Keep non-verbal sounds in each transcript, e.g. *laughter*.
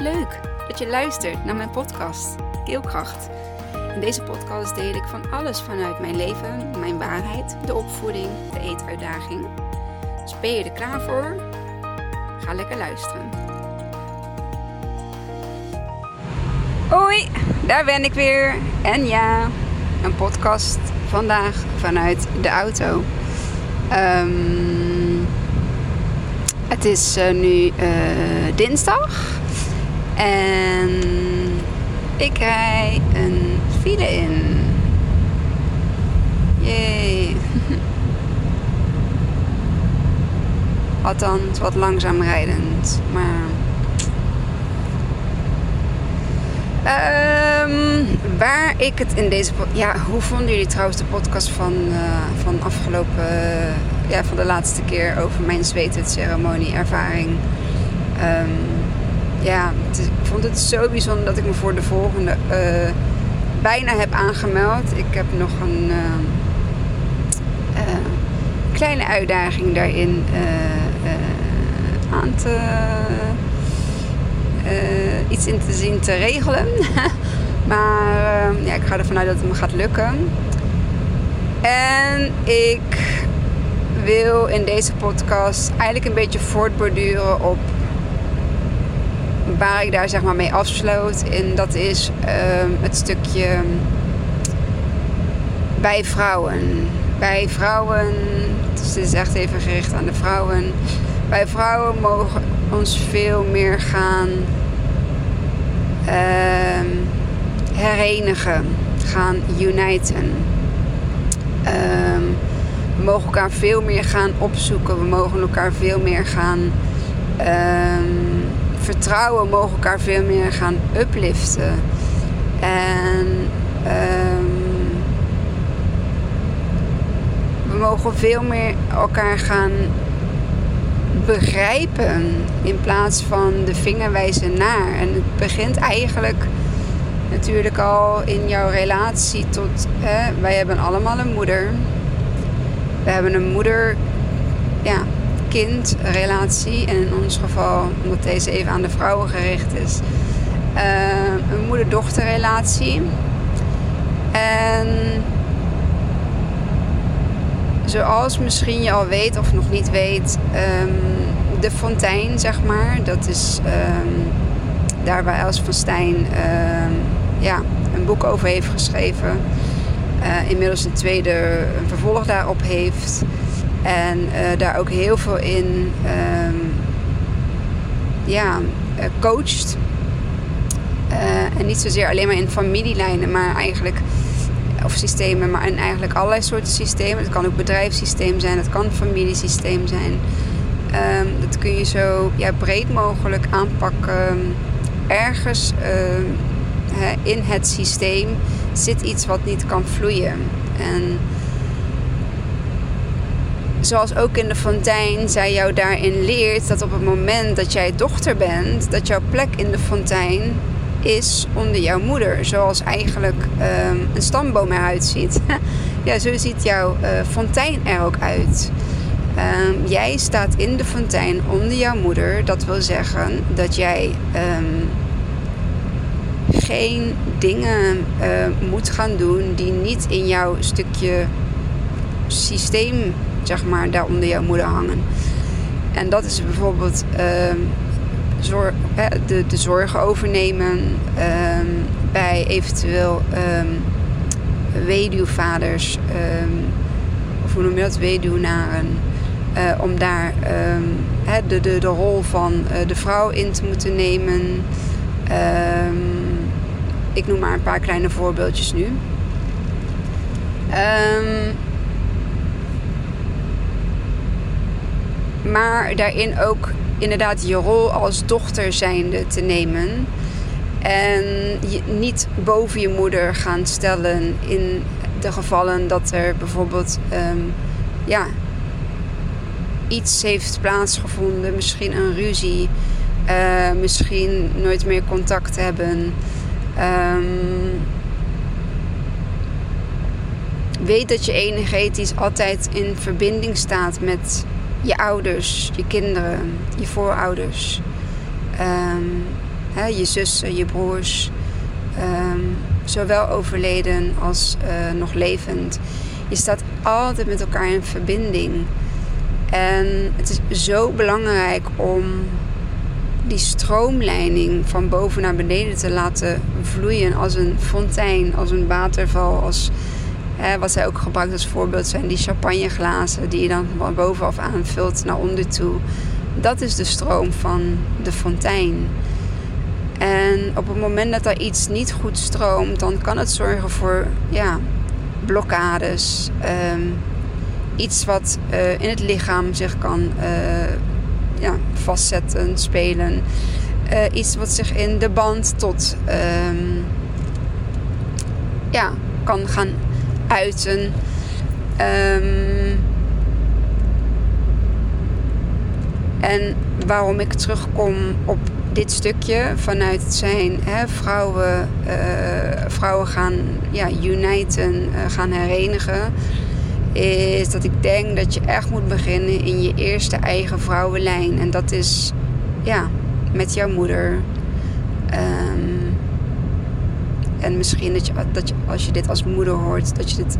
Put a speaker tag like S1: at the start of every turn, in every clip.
S1: Leuk dat je luistert naar mijn podcast Keelkracht. In deze podcast deel ik van alles vanuit mijn leven, mijn waarheid, de opvoeding, de eetuitdaging. Dus ben je er klaar voor? Ga lekker luisteren. Hoi, daar ben ik weer. En ja, een podcast vandaag vanuit de auto. Ehm, het is uh, nu uh, dinsdag. En ik rij een file in. Jee. *laughs* Althans, wat langzaam rijdend. Maar. Um, waar ik het in deze. Ja, hoe vonden jullie trouwens de podcast van, uh, van afgelopen. ja, van de laatste keer over mijn zweetceremonie ervaring? Um, ja, ik vond het zo bijzonder dat ik me voor de volgende uh, bijna heb aangemeld. Ik heb nog een uh, uh, kleine uitdaging daarin aan te. iets in te zien te regelen. *laughs* maar ja, ik ga ervan uit dat het me gaat lukken. En ik wil in deze podcast eigenlijk een beetje voortborduren op waar ik daar zeg maar mee afsloot. En dat is uh, het stukje bij vrouwen. Bij vrouwen, dus het is echt even gericht aan de vrouwen. Bij vrouwen mogen ons veel meer gaan uh, herenigen, gaan uniten. Uh, we mogen elkaar veel meer gaan opzoeken. We mogen elkaar veel meer gaan ehm, vertrouwen mogen elkaar veel meer gaan upliften. En um, we mogen veel meer elkaar gaan begrijpen in plaats van de vingerwijzen naar. En het begint eigenlijk natuurlijk al in jouw relatie tot. Hè, wij hebben allemaal een moeder. We hebben een moeder. Ja, kind-relatie. En in ons geval, omdat deze even aan de vrouwen gericht is, uh, een moeder-dochter-relatie. En zoals misschien je al weet of nog niet weet, um, de fontein, zeg maar, dat is um, daar waar Els van Stijn um, ja, een boek over heeft geschreven. Uh, inmiddels een tweede een vervolg daarop heeft. En uh, daar ook heel veel in um, ja, uh, coacht. Uh, en niet zozeer alleen maar in familielijnen, maar eigenlijk. Of systemen, maar in eigenlijk allerlei soorten systemen. Het kan ook bedrijfssysteem zijn, het kan familiesysteem zijn. Um, dat kun je zo ja, breed mogelijk aanpakken. Ergens uh, in het systeem zit iets wat niet kan vloeien. En zoals ook in de fontein, zij jou daarin leert dat op het moment dat jij dochter bent, dat jouw plek in de fontein is onder jouw moeder. Zoals eigenlijk um, een stamboom eruit ziet. *laughs* ja, zo ziet jouw uh, fontein er ook uit. Um, jij staat in de fontein onder jouw moeder. Dat wil zeggen dat jij um, geen dingen uh, moet gaan doen die niet in jouw stukje systeem zeg maar, daar onder jouw moeder hangen. En dat is bijvoorbeeld uh, zor de, de zorgen overnemen uh, bij eventueel um, weduwvaders, of hoe noem je dat, weduwnaren. Uh, om daar de, de, de rol van uh, de vrouw in te moeten nemen. ik noem maar een paar kleine voorbeeldjes nu. Maar daarin ook inderdaad je rol als dochter zijnde te nemen. En je niet boven je moeder gaan stellen in de gevallen dat er bijvoorbeeld um, ja, iets heeft plaatsgevonden. Misschien een ruzie. Uh, misschien nooit meer contact hebben. Um, weet dat je energetisch altijd in verbinding staat met je ouders, je kinderen, je voorouders. Um, hè, je zussen, je broers, ehm, zowel overleden als uh, nog levend. Je staat altijd met elkaar in verbinding. En het is zo belangrijk om die stroomleiding van boven naar beneden te laten vloeien als een fontein, als een waterval, als wat zij ook gebruikt als voorbeeld zijn die champagneglazen die je dan van bovenaf aanvult naar onder toe. Dat is de stroom van de fontein. En op het moment dat er iets niet goed stroomt, dan kan het zorgen voor ja, blokkades. Ehm, iets wat uh, in het lichaam zich kan uh, ja, vastzetten, spelen. Uh, iets wat zich in de band tot um, ja, kan gaan uiten. Um, en waarom ik terugkom op dit stukje vanuit zijn hè, vrouwen, uh, vrouwen gaan ja, uniten, uh, gaan herenigen. Is dat ik denk dat je echt moet beginnen in je eerste eigen vrouwenlijn. En dat is ja, met jouw moeder. Um, en misschien dat je, dat je als je dit als moeder hoort, dat je dit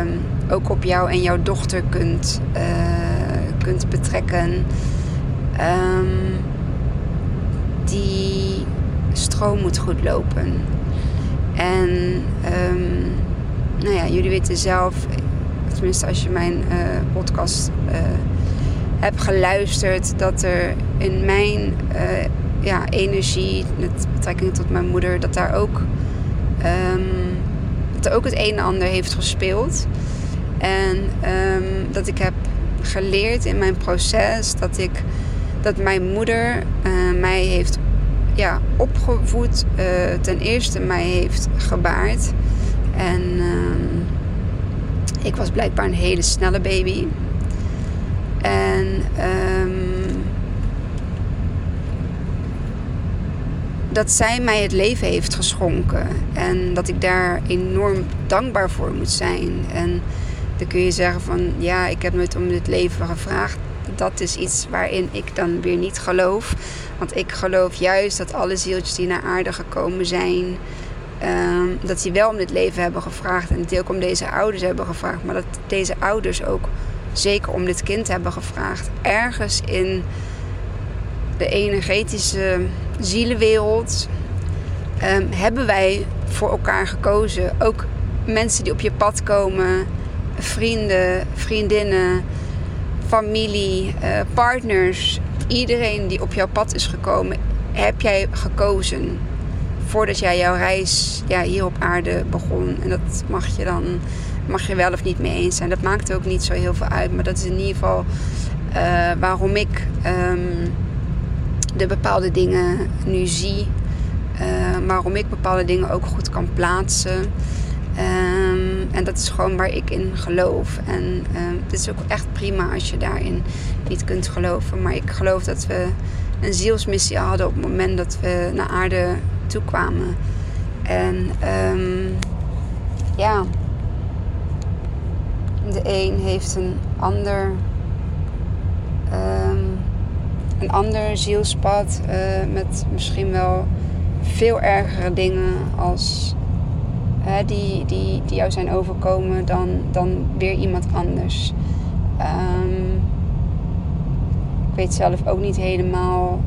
S1: um, ook op jou en jouw dochter kunt, uh, kunt betrekken. Um, die stroom moet goed lopen. En um, nou ja, jullie weten zelf, tenminste als je mijn uh, podcast uh, hebt geluisterd, dat er in mijn ja, energie, met betrekking tot mijn moeder, dat daar ook, um, dat ook het een en ander heeft gespeeld. En um, dat ik heb geleerd in mijn proces dat ik dat mijn moeder uh, mij heeft ja, opgevoed. Uh, ten eerste mij heeft gebaard. En uh, ik was blijkbaar een hele snelle baby. En um, dat zij mij het leven heeft geschonken. En dat ik daar enorm dankbaar voor moet zijn. En dan kun je zeggen van ja, ik heb nooit om dit leven gevraagd dat is iets waarin ik dan weer niet geloof. Want ik geloof juist dat alle zieltjes die naar aarde gekomen zijn, um, dat die wel om dit leven hebben gevraagd. En natuurlijk om deze ouders hebben gevraagd. Maar dat deze ouders ook zeker om dit kind hebben gevraagd. Ergens in de energetische zielenwereld um, hebben wij voor elkaar gekozen. Ook mensen die op je pad komen, vrienden, vriendinnen familie, uh, partners, iedereen die op jouw pad is gekomen, heb jij gekozen voordat jij jouw reis ja, hier op aarde begon. En dat mag je dan mag je wel of niet mee eens zijn. Dat maakt ook niet zo heel veel uit, maar dat is in ieder geval uh, waarom ik um, de bepaalde dingen nu zie. Uh, waarom ik bepaalde dingen ook goed kan plaatsen. Um, en dat is gewoon waar ik in geloof. En um, het is ook echt prima als je daarin niet kunt geloven. Maar ik geloof dat we een zielsmissie hadden op het moment dat we naar aarde toe kwamen. En um, ja, de een heeft een ander, een ander zielspad uh, met misschien wel veel ergere dingen als die, die, die jou zijn overkomen dan, dan weer iemand anders. Um, ik weet zelf ook niet helemaal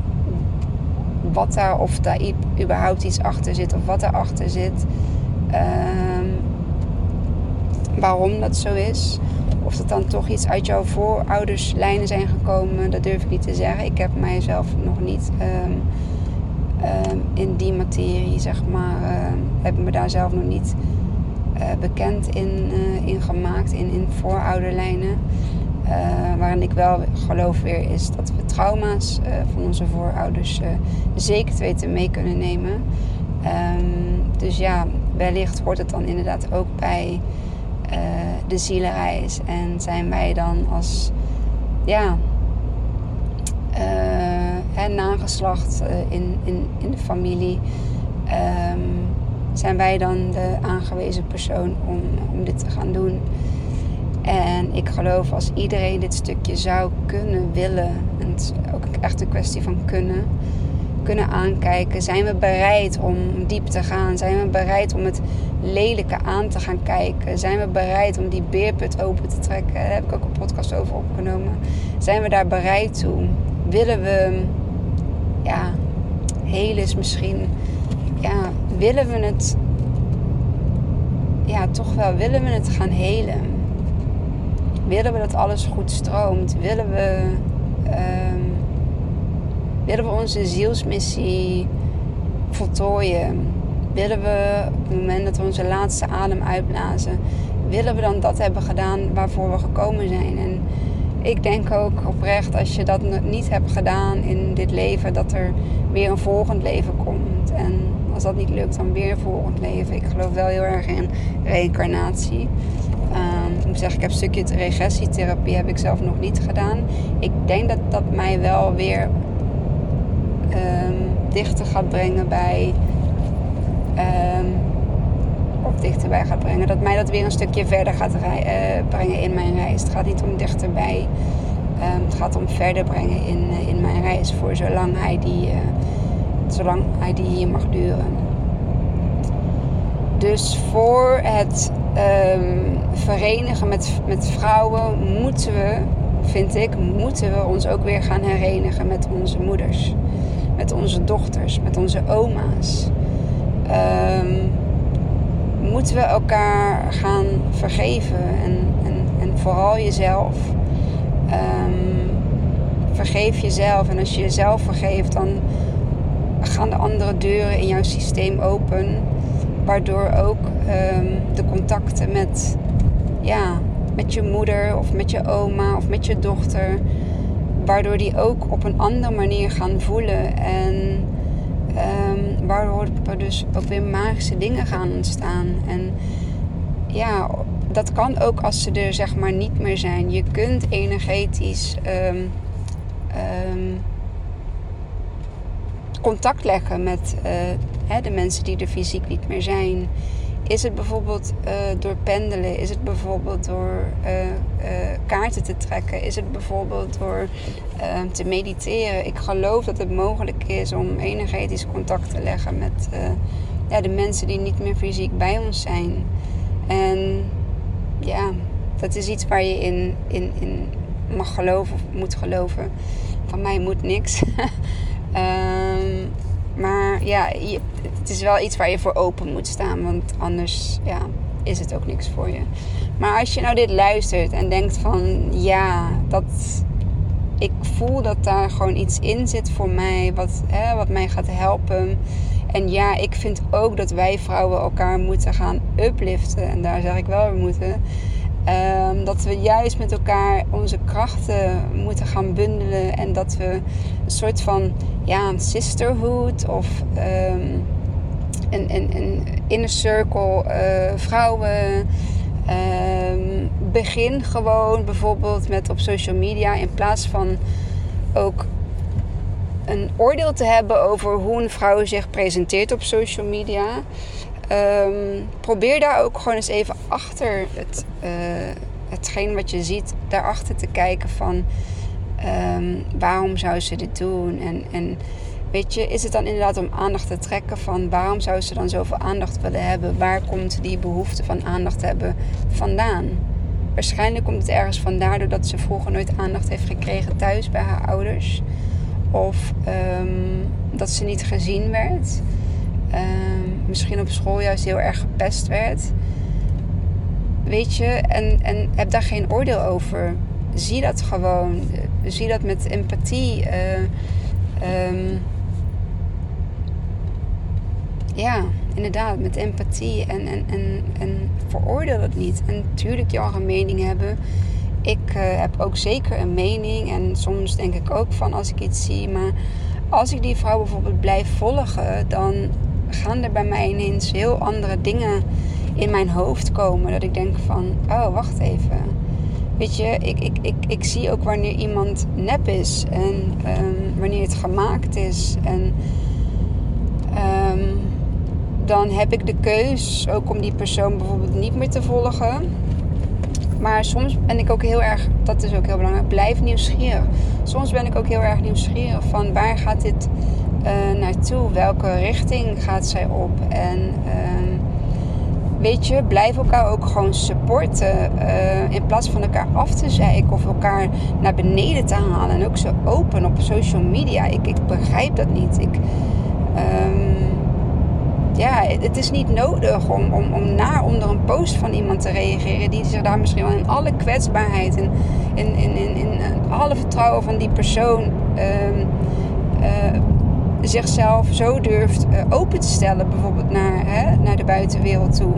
S1: wat daar, of daar überhaupt iets achter zit of wat daarachter zit. Um, waarom dat zo is. Of dat dan toch iets uit jouw voorouderslijnen zijn gekomen, dat durf ik niet te zeggen. Ik heb mijzelf nog niet um, um, in die materie, zeg maar, uh, heb me daar zelf nog niet uh, bekend in, uh, in gemaakt, in, in voorouderlijnen. waarin ik wel geloof weer is dat we trauma's van onze voorouders zeker weten mee kunnen nemen. Dus ja, wellicht hoort het dan inderdaad ook bij de zielenreis. En zijn wij dan als ja, hè, nageslacht uh, in, in, in de familie, um, zijn wij dan de aangewezen persoon om, om dit te gaan doen. En ik geloof als iedereen dit stukje zou kunnen willen, en het is ook echt een kwestie van kunnen, kunnen aankijken? Zijn we bereid om diep te gaan? Zijn we bereid om het lelijke aan te gaan kijken? Zijn we bereid om die beerput open te trekken? Daar heb ik ook een podcast over opgenomen. Zijn we daar bereid toe? Willen we, ja, heel is misschien, ja, willen we het, ja, toch wel, willen we het gaan helen? Willen we dat alles goed stroomt? Willen we, um, willen we onze zielsmissie voltooien? Willen we op het moment dat we onze laatste adem uitblazen, willen we dan dat hebben gedaan waarvoor we gekomen zijn? En ik denk ook oprecht, als je dat niet hebt gedaan in dit leven, dat er weer een volgend leven komt. En als dat niet lukt, dan weer een volgend leven. Ik geloof wel heel erg in reïncarnatie. Um, ik moet zeggen, ik heb een stukje regressietherapie heb ik zelf nog niet gedaan. Ik denk dat dat mij wel weer um, dichter gaat brengen bij um, of dichterbij gaat brengen. Dat mij dat weer een stukje verder gaat uh, brengen in mijn reis. Het gaat niet om dichterbij. Um, het gaat om verder brengen in, uh, in mijn reis. Voor zolang hij die, uh, zolang hij die hier mag duren. Dus voor het verenigen met, met vrouwen moeten we, vind ik, moeten we ons ook weer gaan herenigen met onze moeders. Met onze dochters, met onze oma's um, moeten we elkaar gaan vergeven. En, en, en vooral jezelf. Um, vergeef jezelf. En als je jezelf vergeeft, dan gaan de andere deuren in jouw systeem open. Waardoor ook um, de contacten met, ja, met je moeder of met je oma of met je dochter. Waardoor die ook op een andere manier gaan voelen. En Um, waardoor er dus ook weer magische dingen gaan ontstaan. En ja, dat kan ook als ze er zeg maar niet meer zijn. Je kunt energetisch um, um, contact leggen met uh, hè, de mensen die er fysiek niet meer zijn. Is het bijvoorbeeld uh, door pendelen? Is het bijvoorbeeld door uh, uh, kaarten te trekken? Is het bijvoorbeeld door te mediteren? Ik geloof dat het mogelijk is om energetisch contact te leggen met ja, de mensen die niet meer fysiek bij ons zijn. En ja, dat is iets waar je in, in, in mag geloven of moet geloven. Van mij moet niks. *laughs* ja, het is wel iets waar je voor open moet staan. Want anders ja, is het ook niks voor je. Maar als je nou dit luistert en denkt van ja, dat, ik voel dat daar gewoon iets in zit voor mij. Wat, hè, wat mij gaat helpen. En ja, ik vind ook dat wij vrouwen elkaar moeten gaan upliften. En daar zeg ik wel, we moeten. Um, dat we juist met elkaar onze krachten moeten gaan bundelen. En dat we soort van ja, een sisterhood of um, een, een, een inner circle uh, vrouwen. Um, begin gewoon bijvoorbeeld met op social media in plaats van ook een oordeel te hebben over hoe een vrouw zich presenteert op social media. Um, probeer daar ook gewoon eens even achter het, uh, hetgeen wat je ziet, daarachter te kijken van um, waarom zou ze dit doen? En, en weet je, is het dan inderdaad om aandacht te trekken van waarom zou ze dan zoveel aandacht willen hebben? Waar komt die behoefte van aandacht hebben vandaan? Waarschijnlijk komt het ergens vandaan doordat ze vroeger nooit aandacht heeft gekregen thuis bij haar ouders. Of um, dat ze niet gezien werd. Um, misschien op school juist heel erg gepest werd. Weet je, en, en heb daar geen oordeel over. Zie dat gewoon. Zie dat met empathie. Uh, um, ja, inderdaad, met empathie. En, en, en, en veroordeel het niet. En natuurlijk, je al een mening hebben. Ik uh, heb ook zeker een mening. En soms denk ik ook van als ik iets zie. Maar als ik die vrouw bijvoorbeeld blijf volgen, dan gaan er bij mij ineens heel andere dingen in mijn hoofd komen. Dat ik denk van, oh, wacht even. Weet je, ik, ik, ik, ik zie ook wanneer iemand nep is en um, wanneer het gemaakt is. En um, dan heb ik de keus ook om die persoon bijvoorbeeld niet meer te volgen. Maar soms ben ik ook heel erg, dat is ook heel belangrijk, blijf nieuwsgierig. Soms ben ik ook heel erg nieuwsgierig van waar gaat dit naartoe? Welke richting gaat zij op? En ehm, weet je, blijf elkaar ook gewoon supporten. in plaats van elkaar af te zeiken of elkaar naar beneden te halen. En ook zo open op social media. Ik, ik begrijp dat niet. Ik, um, ja, het is niet nodig om, om, om naar onder een post van iemand te reageren die zich daar misschien wel in alle kwetsbaarheid en in, in, in, alle vertrouwen van die persoon um, uh, zichzelf zo durft uh, open te stellen, bijvoorbeeld naar, hè, naar de buitenwereld toe.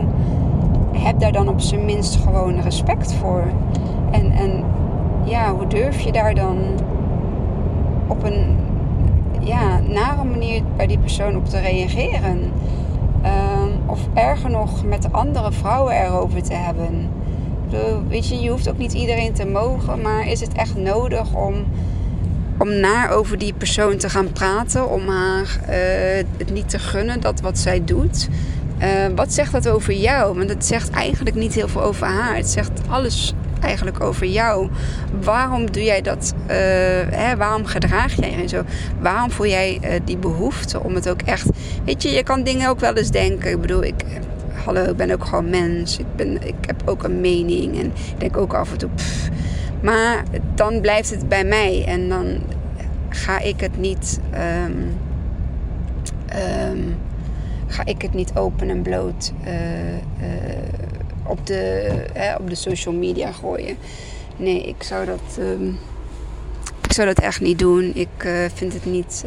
S1: Heb daar dan op zijn minst gewoon respect voor. En, en ja, hoe durf je daar dan op een ja, nare manier bij die persoon op te reageren? Um, of erger nog, met andere vrouwen erover te hebben. weet je, je hoeft ook niet iedereen te mogen, maar is het echt nodig om, om naar over die persoon te gaan praten? Om haar uh, het niet te gunnen dat wat zij doet? Uh, wat zegt dat over jou? Want het zegt eigenlijk niet heel veel over haar. Het zegt alles eigenlijk over jou? Waarom doe jij dat? Uh, hè, waarom gedraag jij je zo? Waarom voel jij die behoefte om het ook echt... Weet je, je kan dingen ook wel eens denken. Ik bedoel, ik, hallo, ik ben ook gewoon mens. Ik, ben, ik heb ook een mening en ik denk ook af en toe... Maar dan blijft het bij mij en dan ga ik het niet... Um, um, ga ik het niet open en bloot uh, op de, op de social media gooien. Nee, ik zou dat, um, ik zou dat echt niet doen. Ik uh, vind het niet,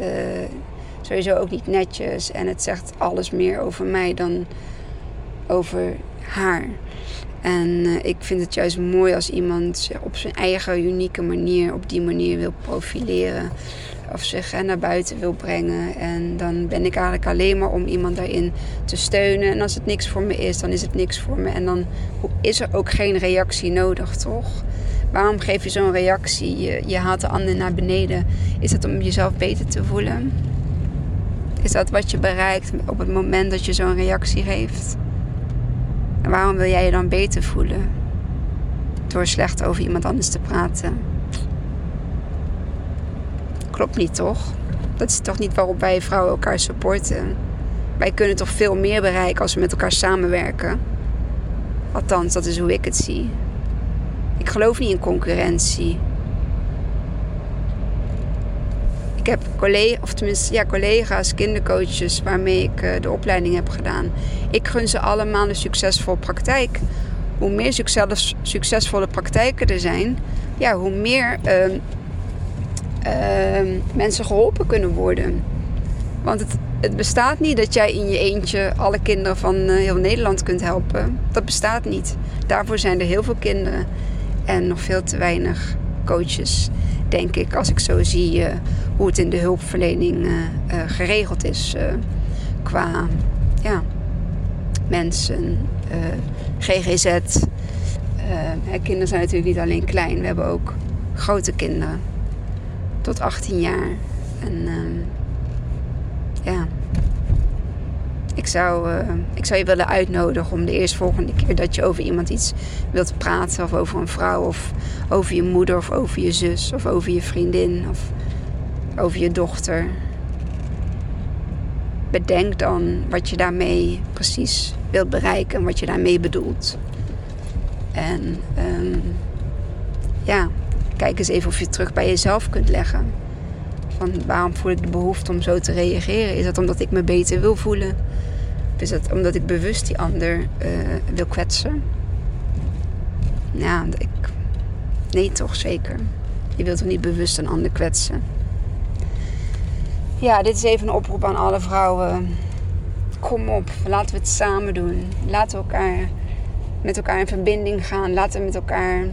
S1: sowieso ook niet netjes. En het zegt alles meer over mij dan over haar. En uh, ik vind het juist mooi als iemand zich op zijn eigen unieke manier op die manier wil profileren of zich naar buiten wil brengen. En dan ben ik eigenlijk alleen maar om iemand daarin te steunen. En als het niks voor me is, dan is het niks voor me. En dan is er ook geen reactie nodig, toch? Waarom geef je zo'n reactie? Je, je haalt de ander naar beneden. Is dat om jezelf beter te voelen? Is dat wat je bereikt op het moment dat je zo'n reactie geeft? En waarom wil jij je dan beter voelen? Door slecht over iemand anders te praten. Klopt niet, toch? Dat is toch niet waarop wij vrouwen elkaar supporten. Wij kunnen toch veel meer bereiken als we met elkaar samenwerken. Althans, dat is hoe ik het zie. Ik geloof niet in concurrentie. Ik heb collega, of tenminste, ja, collega's, kindercoaches waarmee ik uh, de opleiding heb gedaan. Ik gun ze allemaal een succesvolle praktijk. Hoe meer succes, succesvolle praktijken er zijn, ja, hoe meer uh, uh, mensen geholpen kunnen worden. Want het, het, bestaat niet dat jij in je eentje alle kinderen van uh, heel Nederland kunt helpen. Dat bestaat niet. Daarvoor zijn er heel veel kinderen en nog veel te weinig coaches, denk ik, als ik zo zie uh, hoe het in de hulpverlening uh, geregeld is qua ja, mensen, GGZ. kinderen zijn natuurlijk niet alleen klein, we hebben ook grote kinderen tot 18 jaar. En uh, ja, ik zou, uh, ik zou je willen uitnodigen om de eerstvolgende keer dat je over iemand iets wilt praten, of over een vrouw, of over je moeder, of over je zus, of over je vriendin, of over je dochter. Bedenk dan wat je daarmee precies wilt bereiken en wat je daarmee bedoelt. En um, ja, kijk eens even of je het terug bij jezelf kunt leggen. Van waarom voel ik de behoefte om zo te reageren? Is dat omdat ik me beter wil voelen? Is dat omdat ik bewust die ander uh, wil kwetsen? Ja, ik... Nee, toch zeker. Je wilt toch niet bewust een ander kwetsen? Ja, dit is even een oproep aan alle vrouwen. Kom op, laten we het samen doen. Laten we elkaar met elkaar in verbinding gaan. Laten we met elkaar uh,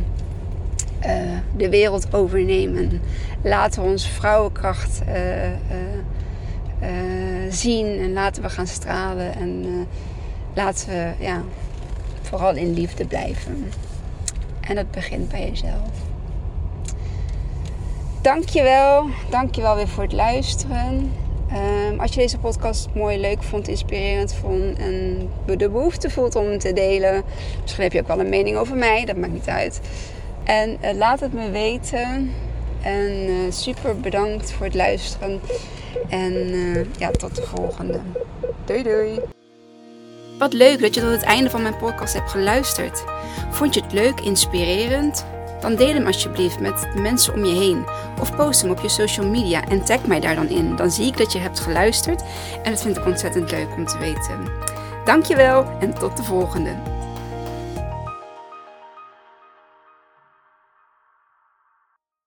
S1: de wereld overnemen. Laten we onze vrouwenkracht uh, zien en laten we gaan stralen. En laten we ja, vooral in liefde blijven. En dat begint bij jezelf. Dankjewel. Dankjewel weer voor het luisteren. Um, als je deze podcast mooi, leuk vond, inspirerend vond en de behoefte voelt om te delen. Misschien heb je ook wel een mening over mij, dat maakt niet uit. En uh, laat het me weten. En super bedankt voor het luisteren. En ja, tot de volgende. Doei doei. Wat leuk dat je tot het einde van mijn podcast hebt geluisterd. Vond je het leuk, inspirerend? Dan deel hem alsjeblieft met de mensen om je heen. Of post hem op je social media en tag mij daar dan in. Dan zie ik dat je hebt geluisterd en dat vind ik ontzettend leuk om te weten. Dankjewel en tot de volgende.